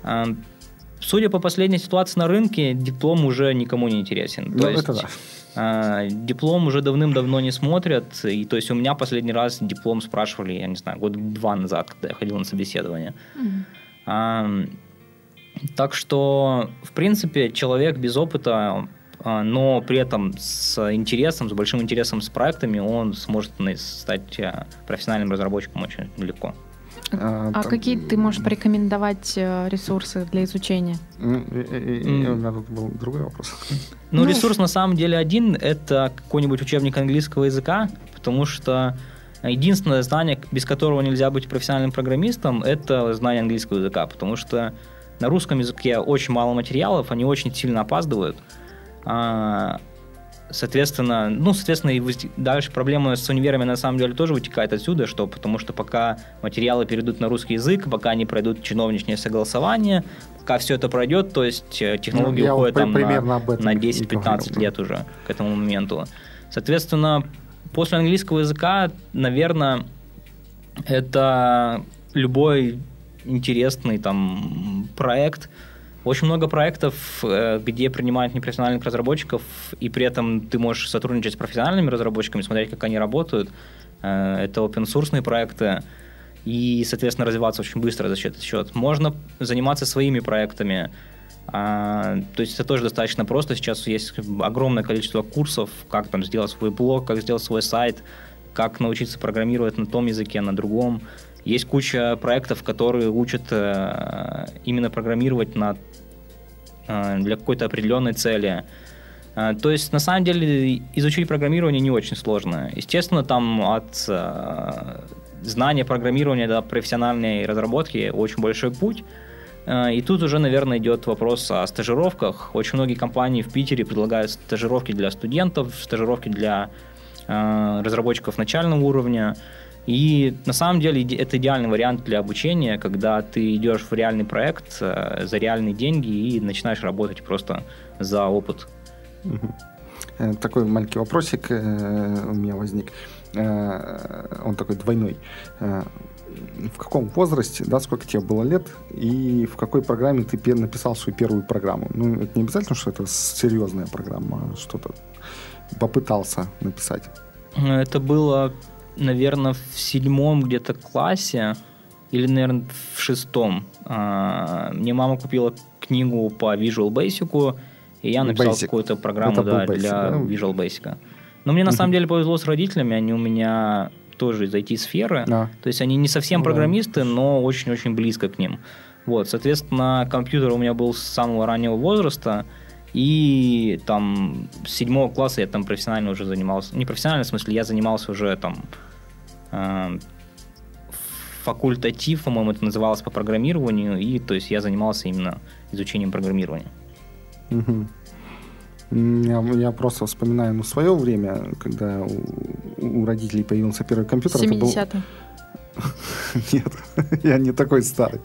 Э, судя по последней ситуации на рынке, диплом уже никому не интересен. Ну, то есть, это да. А, диплом уже давным-давно не смотрят. И то есть у меня последний раз диплом спрашивали, я не знаю, год два назад, когда я ходил на собеседование. Mm-hmm. А, так что, в принципе, человек без опыта, а, но при этом с интересом, с большим интересом с проектами, он сможет стать а, профессиональным разработчиком очень легко. А, а там... какие ты можешь порекомендовать э, ресурсы для изучения? Ну, у меня тут был другой вопрос. Ну, ну, ресурс на самом деле один – это какой-нибудь учебник английского языка, потому что единственное знание, без которого нельзя быть профессиональным программистом, это знание английского языка, потому что на русском языке очень мало материалов, они очень сильно опаздывают. А, Соответственно, ну, соответственно, и дальше проблема с универами на самом деле тоже вытекает отсюда, что потому что пока материалы перейдут на русский язык, пока они пройдут чиновничное согласование, пока все это пройдет, то есть э, технологии ну, уходят там на, на 10-15 лет уже к этому моменту. Соответственно, после английского языка, наверное, это любой интересный там проект – очень много проектов, э, где принимают непрофессиональных разработчиков, и при этом ты можешь сотрудничать с профессиональными разработчиками, смотреть, как они работают. Э, это open source проекты, и, соответственно, развиваться очень быстро за счет счет. Можно заниматься своими проектами. А, то есть это тоже достаточно просто. Сейчас есть огромное количество курсов, как там сделать свой блог, как сделать свой сайт, как научиться программировать на том языке, на другом. Есть куча проектов, которые учат э, именно программировать на, для какой-то определенной цели. Э, то есть, на самом деле, изучить программирование не очень сложно. Естественно, там от знания программирования до профессиональной разработки очень большой путь. И тут уже, наверное, идет вопрос о стажировках. Очень многие компании в Питере предлагают стажировки для студентов, стажировки для разработчиков начального уровня. И на самом деле это идеальный вариант для обучения, когда ты идешь в реальный проект э, за реальные деньги и начинаешь работать просто за опыт. Угу. Такой маленький вопросик у меня возник. Он такой двойной в каком возрасте, да, сколько тебе было лет, и в какой программе ты написал свою первую программу. Ну, это не обязательно, что это серьезная программа, а что-то попытался написать. Это было, наверное, в седьмом где-то классе, или, наверное, в шестом. А, мне мама купила книгу по Visual Basic, и я написал какую-то программу да, Basic, для да? Visual Basic. Но мне на самом деле повезло с родителями, они у меня тоже из IT-сферы. Да. То есть они не совсем ну, программисты, но очень-очень близко к ним. Вот, соответственно, компьютер у меня был с самого раннего возраста, и там с седьмого класса я там профессионально уже занимался. Не профессионально, в смысле, я занимался уже там э, факультатив, по-моему, это называлось по программированию, и то есть я занимался именно изучением программирования. Угу. Я, я просто вспоминаю ну, свое время, когда у, у родителей появился первый компьютер. 70-е. Нет, я не такой старый.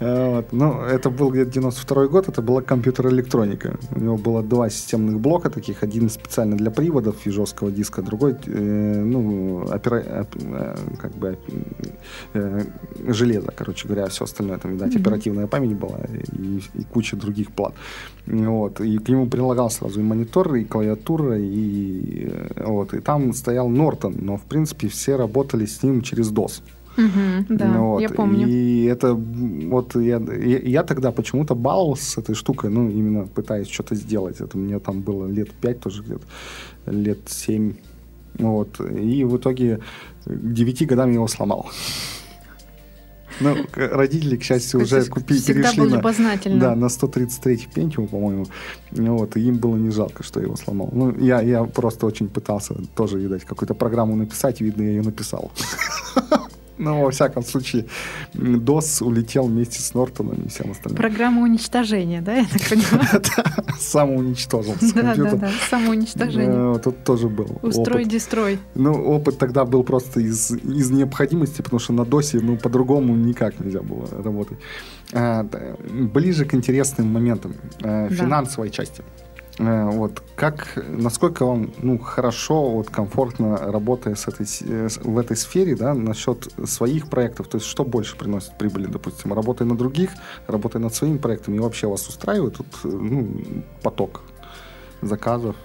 Вот. Ну, это был где-то 92 год, это была компьютер-электроника. У него было два системных блока таких, один специально для приводов и жесткого диска, другой, э, ну, опера, э, как бы э, железо, короче говоря, все остальное, там, видать, mm-hmm. оперативная память была и, и куча других плат. Вот. И к нему прилагал сразу и монитор, и клавиатура, и, э, вот. и там стоял Нортон, но, в принципе, все работали с ним через DOS. Угу, да, вот. я помню. И это вот я, я, я тогда почему-то баловался с этой штукой, ну, именно пытаясь что-то сделать. Это мне там было лет пять тоже где-то, лет семь. Вот. И в итоге к девяти годам я его сломал. Ну, родители, к счастью, уже купили, перешли на, да, на 133 Pentium, по-моему. Вот, и им было не жалко, что я его сломал. Ну, я, я просто очень пытался тоже, видать, какую-то программу написать, видно, я ее написал. Ну, во всяком случае, DOS улетел вместе с Нортоном и всем остальным. Программа уничтожения, да, я так понимаю? Самоуничтожился Да, да, да, самоуничтожение. Тут тоже был Устрой, дестрой. Ну, опыт тогда был просто из, необходимости, потому что на DOS, ну, по-другому никак нельзя было работать. А, ближе к интересным моментам а, финансовой части. Э, вот как, насколько вам ну, хорошо, вот, комфортно работая с этой, в этой сфере, да, насчет своих проектов, то есть что больше приносит прибыли, допустим, работая на других, работая над своим проектом, и вообще вас устраивает тут ну, поток заказов?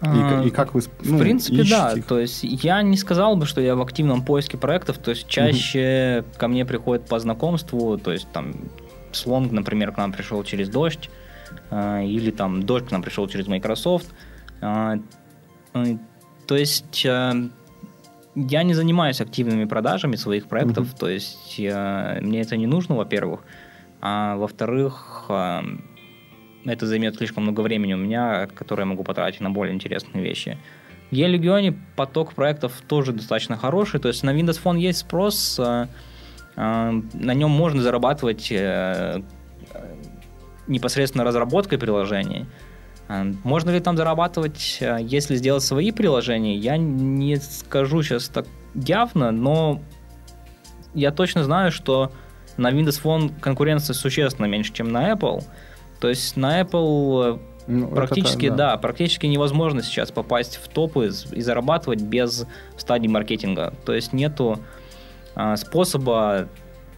И, а, и как вы ну, В принципе, да. То есть я не сказал бы, что я в активном поиске проектов. То есть чаще угу. ко мне приходят по знакомству. То есть там Слонг, например, к нам пришел через дождь. А, или там дождь к нам пришел через Microsoft. А, э, то есть э, я не занимаюсь активными продажами своих проектов, mm-hmm. то есть э, мне это не нужно, во-первых, а во-вторых, это займет слишком много времени у меня, которое я могу потратить на более интересные вещи. В Е-Легионе поток проектов тоже достаточно хороший, то есть на Windows Phone есть спрос, на нем можно зарабатывать непосредственно разработкой приложений. А, можно ли там зарабатывать, а, если сделать свои приложения? Я не скажу сейчас так явно, но я точно знаю, что на Windows Phone конкуренция существенно меньше, чем на Apple. То есть на Apple э, ну, практически, это, да. да, практически невозможно сейчас попасть в топы и зарабатывать без стадии маркетинга. То есть нету э, способа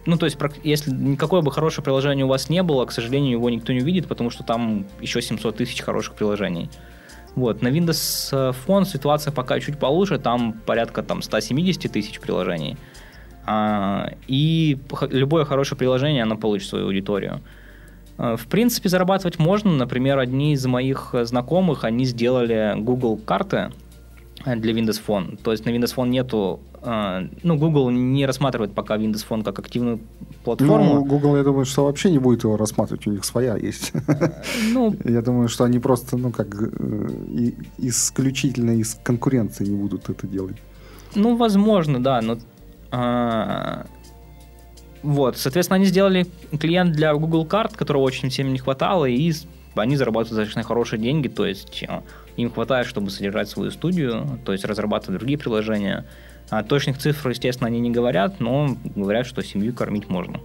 ну, то есть, если никакое бы хорошее приложение у вас не было, к сожалению, его никто не увидит, потому что там еще 700 тысяч хороших приложений. Вот. На Windows э, Phone ситуация пока чуть получше, там порядка там, 170 тысяч приложений. А, и любое хорошее приложение, оно получит свою аудиторию. Э, в принципе, зарабатывать можно. Например, одни из моих знакомых, они сделали Google карты для Windows Phone. То есть на Windows Phone нету а, ну, Google не рассматривает пока Windows Phone как активную платформу. Ну, Google, я думаю, что вообще не будет его рассматривать, у них своя есть. Ну, я думаю, что они просто, ну, как э, исключительно из конкуренции не будут это делать. Ну, возможно, да, но а, вот, соответственно, они сделали клиент для Google карт, которого очень сильно не хватало, и они зарабатывают достаточно хорошие деньги, то есть э, им хватает, чтобы содержать свою студию, то есть разрабатывать другие приложения. А точных цифр, естественно, они не говорят, но говорят, что семью кормить можно.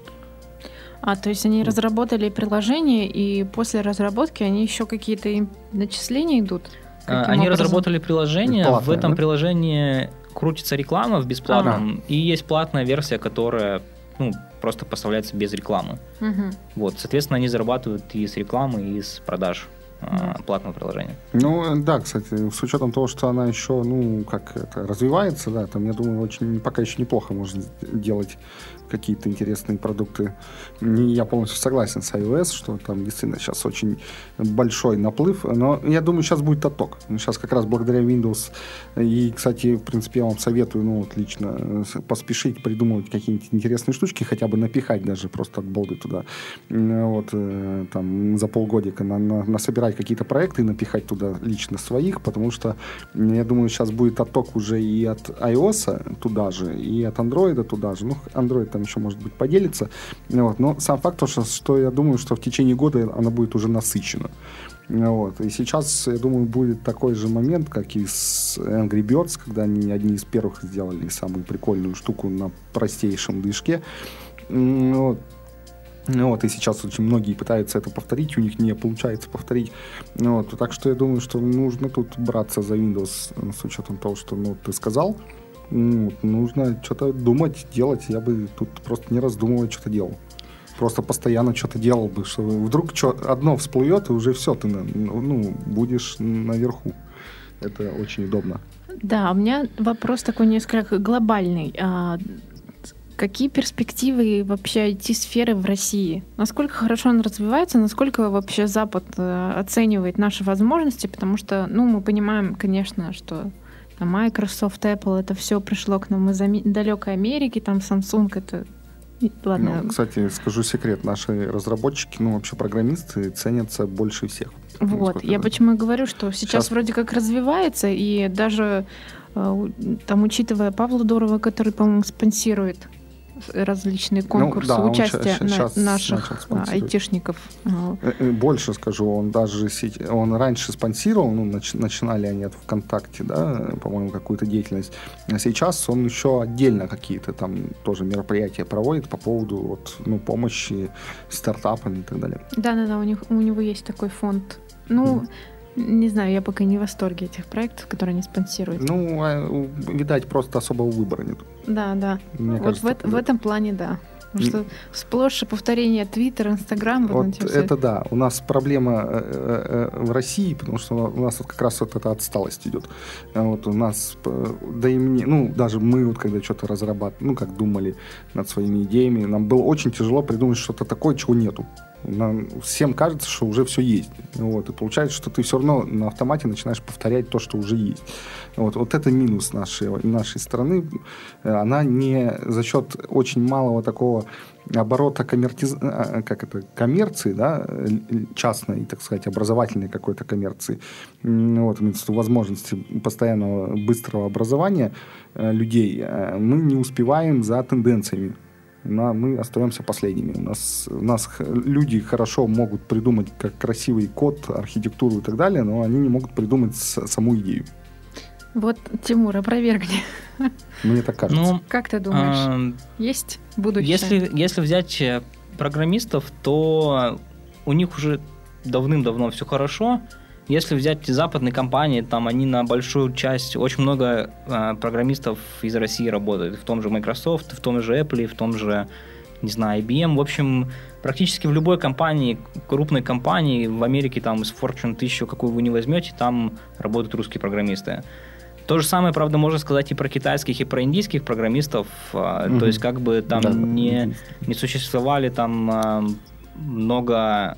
А, то есть они разработали приложение, и после разработки они еще какие-то начисления идут? А, Каким они образом? разработали приложение, Платное, в этом да? приложении крутится реклама в бесплатном, ага. и есть платная версия, которая ну, просто поставляется без рекламы. Угу. Вот, соответственно, они зарабатывают и с рекламы, и с продаж. Платного приложения. Ну, да, кстати, с учетом того, что она еще, ну, как это, развивается, да, там, я думаю, очень пока еще неплохо можно делать какие-то интересные продукты. Я полностью согласен с iOS, что там действительно сейчас очень большой наплыв, но я думаю, сейчас будет отток. Сейчас как раз благодаря Windows, и, кстати, в принципе, я вам советую, ну, вот лично поспешить придумывать какие-нибудь интересные штучки, хотя бы напихать даже просто от балды туда. Вот, э, там, за полгодика на, на, насобирать какие-то проекты напихать туда лично своих, потому что, я думаю, сейчас будет отток уже и от iOS туда же, и от Android туда же. Ну, Android там еще, может быть, поделится. Вот. Но сам факт, то, что, что я думаю, что в течение года она будет уже насыщена. Вот. И сейчас, я думаю, будет такой же момент, как и с Angry Birds, когда они одни из первых сделали самую прикольную штуку на простейшем движке. Вот. Вот, и сейчас очень многие пытаются это повторить, у них не получается повторить. Вот, так что я думаю, что нужно тут браться за Windows с учетом того, что ну, ты сказал. Ну, нужно что-то думать, делать. Я бы тут просто не раздумывая что-то делал. Просто постоянно что-то делал бы, что вдруг что одно всплывет, и уже все, ты ну, будешь наверху. Это очень удобно. Да, у меня вопрос такой несколько глобальный. А, какие перспективы вообще IT-сферы в России? Насколько хорошо она развивается, насколько вообще Запад э, оценивает наши возможности? Потому что, ну, мы понимаем, конечно, что Microsoft, Apple, это все пришло к нам из далекой Америки, там Samsung, это Ладно. Ну, кстати, скажу секрет, наши разработчики, ну вообще программисты ценятся больше всех. Вот, я почему и говорю, что сейчас, сейчас вроде как развивается, и даже э, там, учитывая Павла Дорова, который, по-моему, спонсирует различные ну конкурсы ну, да, участия на, наших айтишников. Э, э, больше скажу, он даже он раньше спонсировал, ну, нач, начинали они от ВКонтакте, да, по-моему, какую-то деятельность. А сейчас он еще отдельно какие-то там тоже мероприятия проводит по поводу вот, ну, помощи стартапам и так далее. Да-да-да, у, них, у него есть такой фонд. Ну, mm. Не знаю, я пока не в восторге этих проектов, которые они спонсируют. Ну, а, видать, просто особого выбора нет. Да, да. Мне вот кажется, в, в этом плане, да. Потому что сплошь повторение Твиттер, Инстаграм. Вот это да. У нас проблема э, э, э, в России, потому что у нас вот как раз вот эта отсталость идет. Вот у нас, да и мне, ну, даже мы вот когда что-то разрабатывали, ну, как думали над своими идеями, нам было очень тяжело придумать что-то такое, чего нету. Нам всем кажется, что уже все есть. Вот, и получается, что ты все равно на автомате начинаешь повторять то, что уже есть. Вот, вот это минус нашей, нашей страны. Она не за счет очень малого такого оборота коммертиз... А, как это, коммерции, да, частной, так сказать, образовательной какой-то коммерции, вот, возможности постоянного быстрого образования э, людей, э, мы не успеваем за тенденциями на, мы остаемся последними. У нас, у нас люди хорошо могут придумать как красивый код, архитектуру и так далее, но они не могут придумать саму идею. Вот, Тимур, опровергни. Мне так кажется. Ну, как ты думаешь, а, есть будущее? Если, если взять э, программистов, то у них уже давным-давно все хорошо. Если взять западные компании, там они на большую часть, очень много э, программистов из России работают. В том же Microsoft, в том же Apple, в том же, не знаю, IBM. В общем, практически в любой компании, крупной компании, в Америке там из Fortune 1000, какую вы не возьмете, там работают русские программисты. То же самое, правда, можно сказать и про китайских, и про индийских программистов. Mm-hmm. То есть, как бы там да, не, не существовали там а, много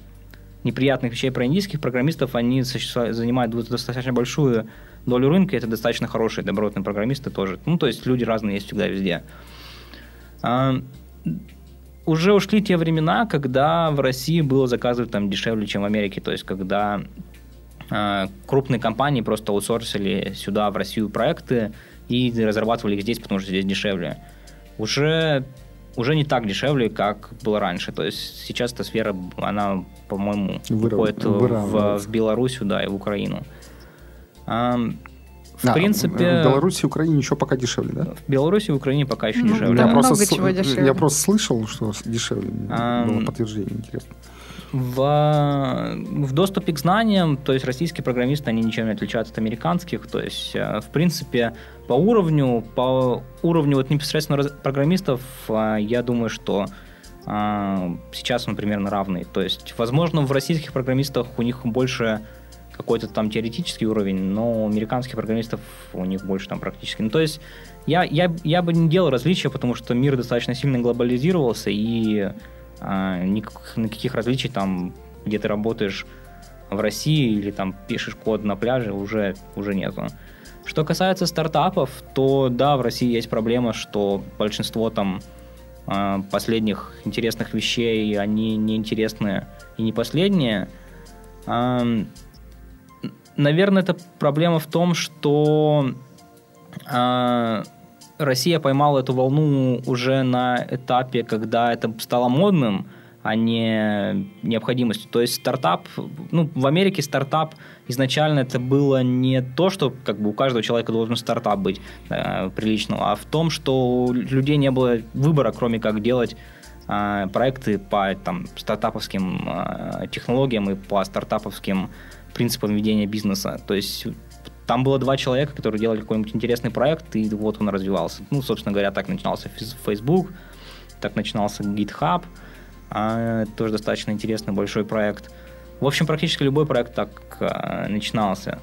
неприятных вещей про индийских программистов, они занимают достаточно большую долю рынка, это достаточно хорошие добротные программисты тоже. Ну, то есть люди разные есть всегда везде. А, уже ушли те времена, когда в России было заказывать там дешевле, чем в Америке, то есть когда а, крупные компании просто аутсорсили сюда, в Россию, проекты и разрабатывали их здесь, потому что здесь дешевле. Уже уже не так дешевле, как было раньше. То есть сейчас эта сфера, она, по-моему, выходит в, в Белоруссию, да, и в Украину. А, в а, принципе... В Беларуси и Украине еще пока дешевле, да? В Беларуси и Украине пока еще ну, дешевле. Да, я много просто чего дешевле. Я просто слышал, что дешевле. А, было подтверждение, интересно. В, в доступе к знаниям, то есть российские программисты, они ничем не отличаются от американских. То есть, э, в принципе, по уровню, по уровню вот непосредственно программистов, э, я думаю, что э, сейчас он примерно равный. То есть, возможно, в российских программистах у них больше какой-то там теоретический уровень, но у американских программистов у них больше там практически. Ну, то есть я, я, я бы не делал различия, потому что мир достаточно сильно глобализировался, и никаких, никаких различий там, где ты работаешь в России или там пишешь код на пляже, уже, уже нету. Что касается стартапов, то да, в России есть проблема, что большинство там а, последних интересных вещей, они неинтересные и не последние. Наверное, это проблема в том, что Россия поймала эту волну уже на этапе, когда это стало модным, а не необходимостью. То есть стартап, ну, в Америке стартап изначально это было не то, что как бы у каждого человека должен стартап быть э, приличного, а в том, что у людей не было выбора, кроме как делать э, проекты по там, стартаповским э, технологиям и по стартаповским принципам ведения бизнеса. То есть там было два человека, которые делали какой-нибудь интересный проект, и вот он развивался. Ну, собственно говоря, так начинался Facebook, так начинался GitHub, а, тоже достаточно интересный большой проект. В общем, практически любой проект так а, начинался.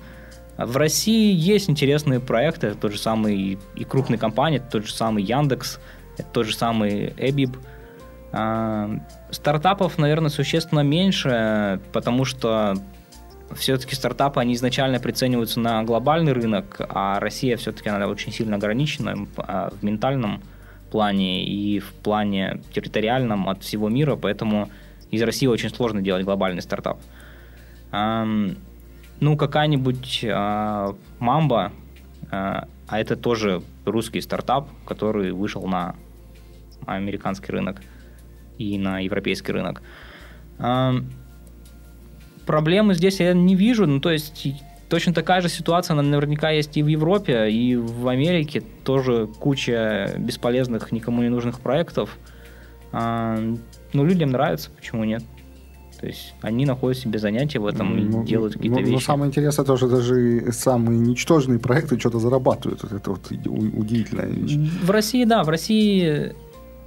В России есть интересные проекты, это тот же самый и крупные компании, это тот же самый Яндекс, это тот же самый Эбиб. А, стартапов, наверное, существенно меньше, потому что все-таки стартапы, они изначально прицениваются на глобальный рынок, а Россия все-таки она очень сильно ограничена а, в ментальном плане и в плане территориальном от всего мира, поэтому из России очень сложно делать глобальный стартап. Ну, какая-нибудь а, Мамба, а, а это тоже русский стартап, который вышел на американский рынок и на европейский рынок проблемы здесь я не вижу. Ну, то есть точно такая же ситуация наверняка есть и в Европе, и в Америке. Тоже куча бесполезных, никому не нужных проектов. А, ну, людям нравится, почему нет? То есть они находят себе занятия в этом ну, и делают какие-то ну, вещи. Но самое интересное то, что даже самые ничтожные проекты что-то зарабатывают. Это вот удивительная вещь. В России, да, в России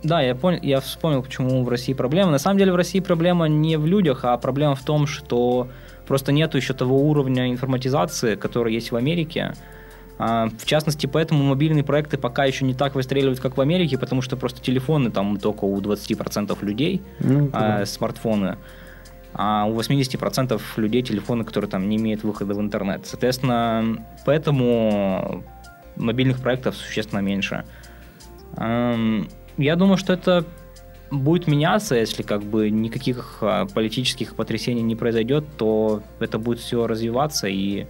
да, я понял, я вспомнил, почему в России проблема. На самом деле в России проблема не в людях, а проблема в том, что просто нету еще того уровня информатизации, который есть в Америке. А, в частности, поэтому мобильные проекты пока еще не так выстреливают, как в Америке, потому что просто телефоны там только у 20% людей, ну, а, смартфоны, а у 80% людей телефоны, которые там не имеют выхода в интернет. Соответственно, поэтому мобильных проектов существенно меньше. Я думаю, что это будет меняться, если как бы никаких а, политических потрясений не произойдет, то это будет все развиваться и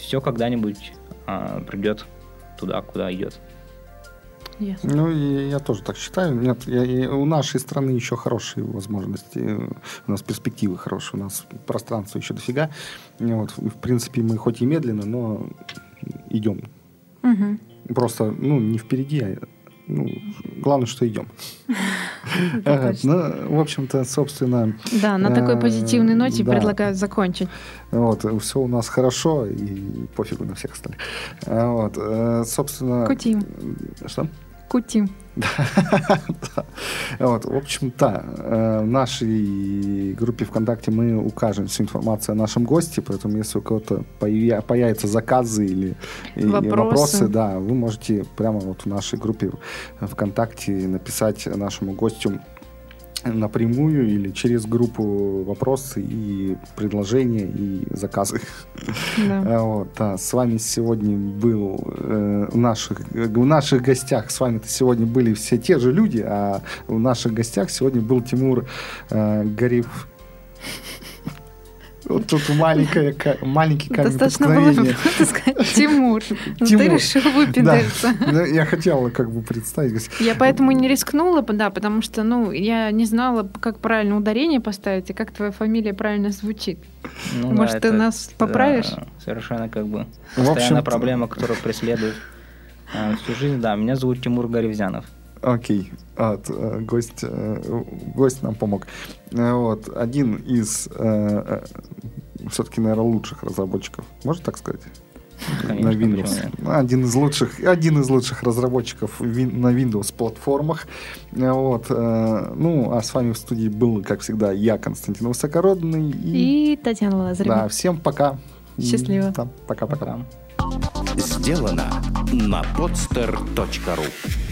все когда-нибудь а, придет туда, куда идет. Yes. Ну, и я тоже так считаю. Нет, я, и у нашей страны еще хорошие возможности, у нас перспективы хорошие, у нас пространство еще дофига. И вот, в принципе, мы хоть и медленно, но идем. Угу. Просто, ну, не впереди, а ну, главное, что идем. Ну, в общем-то, собственно... Да, на такой э, позитивной ноте предлагаю закончить. Вот, все у нас хорошо, и пофигу на всех остальных. Э, вот, э, собственно... Кутим. Что? Кутим. Вот, в общем, да, э, в нашей группе ВКонтакте мы укажем всю информацию о нашем госте, поэтому если у кого-то появятся заказы или вопросы. вопросы, да, вы можете прямо вот в нашей группе ВКонтакте написать нашему гостю напрямую или через группу вопросы и предложения и заказы. Да. Вот, да. С вами сегодня был э, в наших, в наших гостях с вами сегодня были все те же люди, а в наших гостях сегодня был Тимур э, Гариф Вот тут маленькая, маленький камень Достаточно было просто сказать Тимур. Но ты решил выпендриться. Да. Я хотела как бы представить. Я поэтому не рискнула, да, потому что, ну, я не знала, как правильно ударение поставить и как твоя фамилия правильно звучит. Ну, Может, да, ты это, нас поправишь? Да, совершенно как бы постоянная проблема, которая преследует э, всю жизнь. Да, меня зовут Тимур Гаревзянов. Окей, а, э, гость, э, гость нам помог. Э, вот, один из все-таки, наверное, лучших разработчиков, можно так сказать? Конечно, на Windows. Один из лучших, один из лучших разработчиков на Windows платформах. Вот. Ну, а с вами в студии был, как всегда, я, Константин Высокородный. И, и Татьяна Лазарева. Да, всем пока. Счастливо. Пока-пока. Сделано на podster.ru